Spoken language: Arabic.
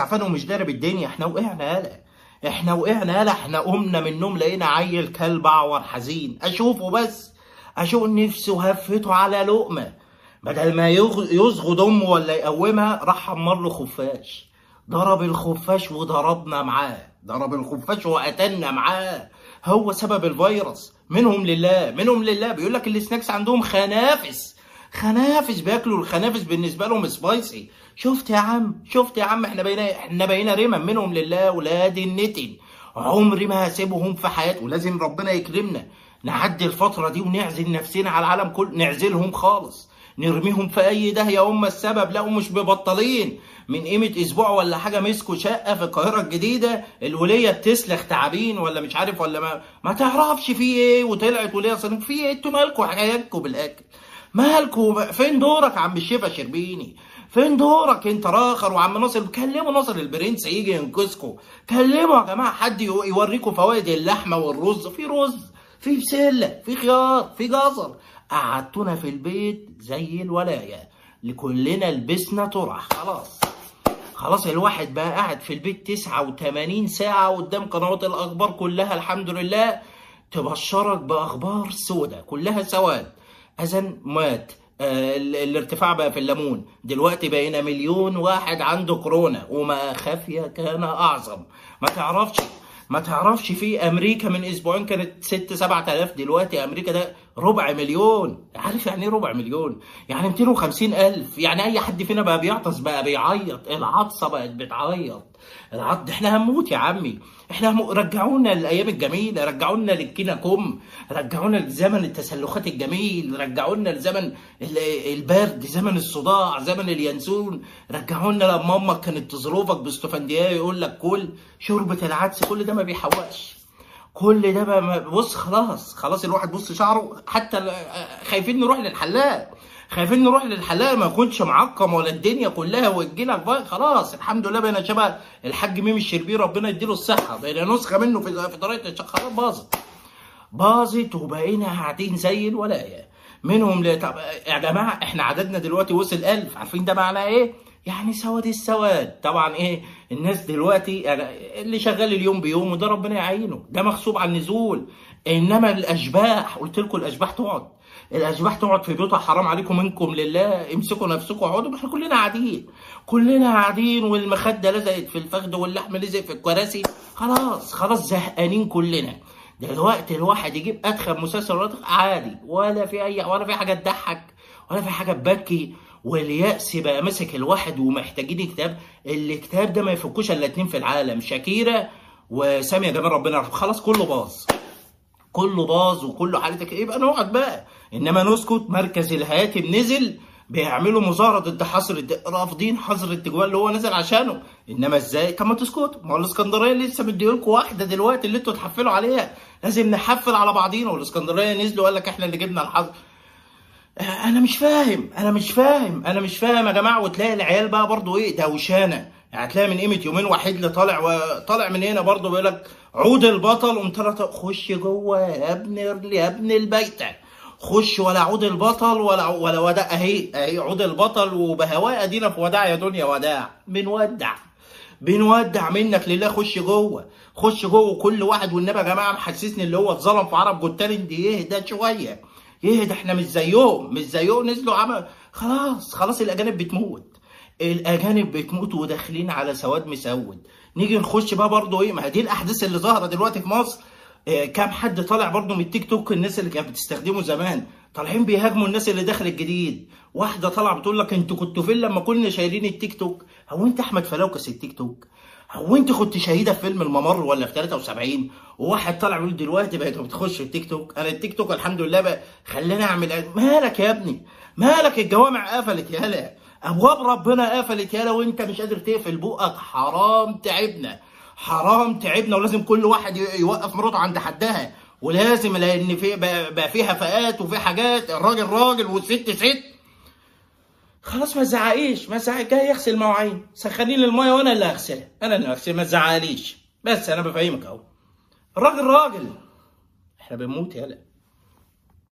عفان ومش دارب الدنيا. إحنا وقعنا يالا إحنا وقعنا يالا إحنا قمنا من النوم لقينا عيل كلب أعور حزين. أشوفه بس. أشوف نفسه هفته على لقمة. بدل ما يزغد أمه ولا يقومها راح حمر له خفاش. ضرب الخفاش وضربنا معاه. ضرب الخفاش وقتلنا معاه. هو سبب الفيروس. منهم لله. منهم لله. بيقول لك السناكس عندهم خنافس. خنافس بياكلوا الخنافس بالنسبة لهم سبايسي شفت يا عم؟ شفت يا عم إحنا بقينا إحنا بقينا رمم منهم لله ولاد النتن. عمري ما هسيبهم في حياتي ولازم ربنا يكرمنا. نعدي الفترة دي ونعزل نفسنا على العالم كله نعزلهم خالص. نرميهم في أي داهية. هم السبب. لا مش مبطلين من قيمة أسبوع ولا حاجة مسكوا شقة في القاهرة الجديدة. الولية بتسلخ تعابين ولا مش عارف ولا ما ما تعرفش في إيه. وطلعت ولية صنف في إيه أنتوا مالكوا حكاياتكم بالأكل. مالكوا فين دورك عم الشيف الشربيني؟ فين دورك انت راخر وعم ناصر كلموا ناصر البرنس يجي ينقذكم كلموا يا جماعة حد يو- يوريكم فوائد اللحمة والرز. في رز في بسلة في خيار في جزر. قعدتونا في البيت زي الولاية. كلنا لبسنا طرح خلاص. خلاص الواحد بقى قاعد في البيت 89 ساعة قدام قنوات الأخبار كلها الحمد لله. تبشرك بأخبار سودة. كلها سواد. أذن مات. آه ال- الارتفاع بقى في الليمون. دلوقتي بقينا مليون واحد عنده كورونا. وما خفي كان أعظم. ما تعرفش ما تعرفش في أمريكا من أسبوعين كانت 6 7000 دلوقتي أمريكا ده ربع مليون. عارف يعني إيه ربع مليون؟ يعني 250 ألف. يعني أي حد فينا بقى بيعطس بقى بيعيط. العطسة بقت بتعيط. العط إحنا هنموت يا عمي. إحنا هم... رجعونا الأيام الجميلة. رجعونا للكينا كم رجعونا لزمن التسلخات الجميل. رجعونا لزمن ال- البرد زمن الصداع زمن اليانسون. رجعونا لما أمك كانت تظروفك باستفندية يقول لك كل شوربة العدس كل ده ما بيحوقش. كل ده بقى بص خلاص خلاص الواحد بص شعره حتى خايفين نروح للحلاق. خايفين نروح للحلاق ما يكونش معقم ولا الدنيا كلها وتجيلك خلاص الحمد لله بقينا شبه الحاج ميمي الشربيني ربنا يديله الصحة بقينا نسخة منه في في طريقة خلاص باظت. باظت وبقينا قاعدين زي الولاية. منهم يا جماعة إحنا عددنا دلوقتي وصل 1000 عارفين ده معناه إيه؟ يعني سواد السواد. طبعا إيه الناس دلوقتي اللي شغال اليوم بيوم وده ربنا يعينه. ده مغصوب على النزول. إنما الأشباح قلت لكم الأشباح تقعد. الأشباح تقعد في بيوتها حرام عليكم منكم لله امسكوا نفسكم اقعدوا إحنا كلنا قاعدين. كلنا قاعدين والمخدة لزقت في الفخذ واللحم لزق في الكراسي. خلاص خلاص زهقانين كلنا. دلوقتي الواحد يجيب أدخل مسلسل عادي. ولا في اي ولا في حاجة تضحك ولا في حاجة تبكي. واليأس بقى ماسك الواحد ومحتاجين كتاب الكتاب ده ما يفكوش إلا اتنين في العالم شاكيرا وسامية جمال ربنا يرحمه. خلاص كله باظ. كله باظ وكله حالتك يبقى نقعد بقى. إنما نسكت مركز الهياتم نزل بيعملوا مظاهرة ضد حظر. رافضين حظر التجوال اللي هو نزل عشانه. إنما إزاي؟ طب ما تسكتوا. ما هو الإسكندرية لسه مديلكم واحدة دلوقتي اللي أنتوا تحفلوا عليها. لازم نحفل على بعضينا. والإسكندرية نزلوا قال لك إحنا اللي جبنا الحظر أنا مش فاهم أنا مش فاهم أنا مش فاهم يا جماعة. وتلاقي العيال بقى برضو إيه دوشانة. يعني تلاقي من قيمة يومين واحد اللي طالع وطالع من هنا برضو بيقول لك عود البطل قمت خش جوه يا ابن يا ابن البيت خش ولا عود البطل ولا ولا وداع. أهي أهي عود البطل وبهواء أدينا في وداع يا دنيا وداع. بنودع. بنودع منك لله. خش جوه. خش جوه. كل واحد والنبي يا جماعة محسسني اللي هو اتظلم في عرب. جوت تالنت يهدى شوية. يهدى إحنا مش زيهم مش زيهم نزلوا عمل خلاص خلاص الأجانب بتموت. الأجانب بتموت وداخلين على سواد مسود. نيجي نخش بقى برضو إيه ما دي الأحداث اللي ظاهرة دلوقتي في مصر. إيه كام حد طالع برضو من التيك توك الناس اللي كانت بتستخدمه زمان. طالعين بيهاجموا الناس اللي داخل الجديد. واحدة طالعة بتقول لك أنتوا كنتوا فين لما كنا شايلين التيك توك؟ هو انت أحمد فلوكس التيك توك؟ هو انت كنت شهيدة في فيلم الممر ولا في 73 وواحد طالع بيقول دلوقتي بقيت بتخش التيك توك. أنا التيك توك الحمد لله بقى خلاني أعمل مالك يا ابني؟ مالك الجوامع قفلت يالا أبواب ربنا قفلت يالا وأنت مش قادر تقفل بقك. حرام تعبنا. حرام تعبنا. ولازم كل واحد يوقف مراته عند حدها. ولازم لأن في بقى بقى في هفقات وفي حاجات. الراجل راجل والست ست. خلاص ما تزعقيش ما تزعق جاي يغسل مواعين. سخني لي الميه وأنا اللي هغسلها أنا اللي هغسلها ما تزعقليش. بس أنا بفهمك أهو. الراجل راجل. إحنا بنموت يالا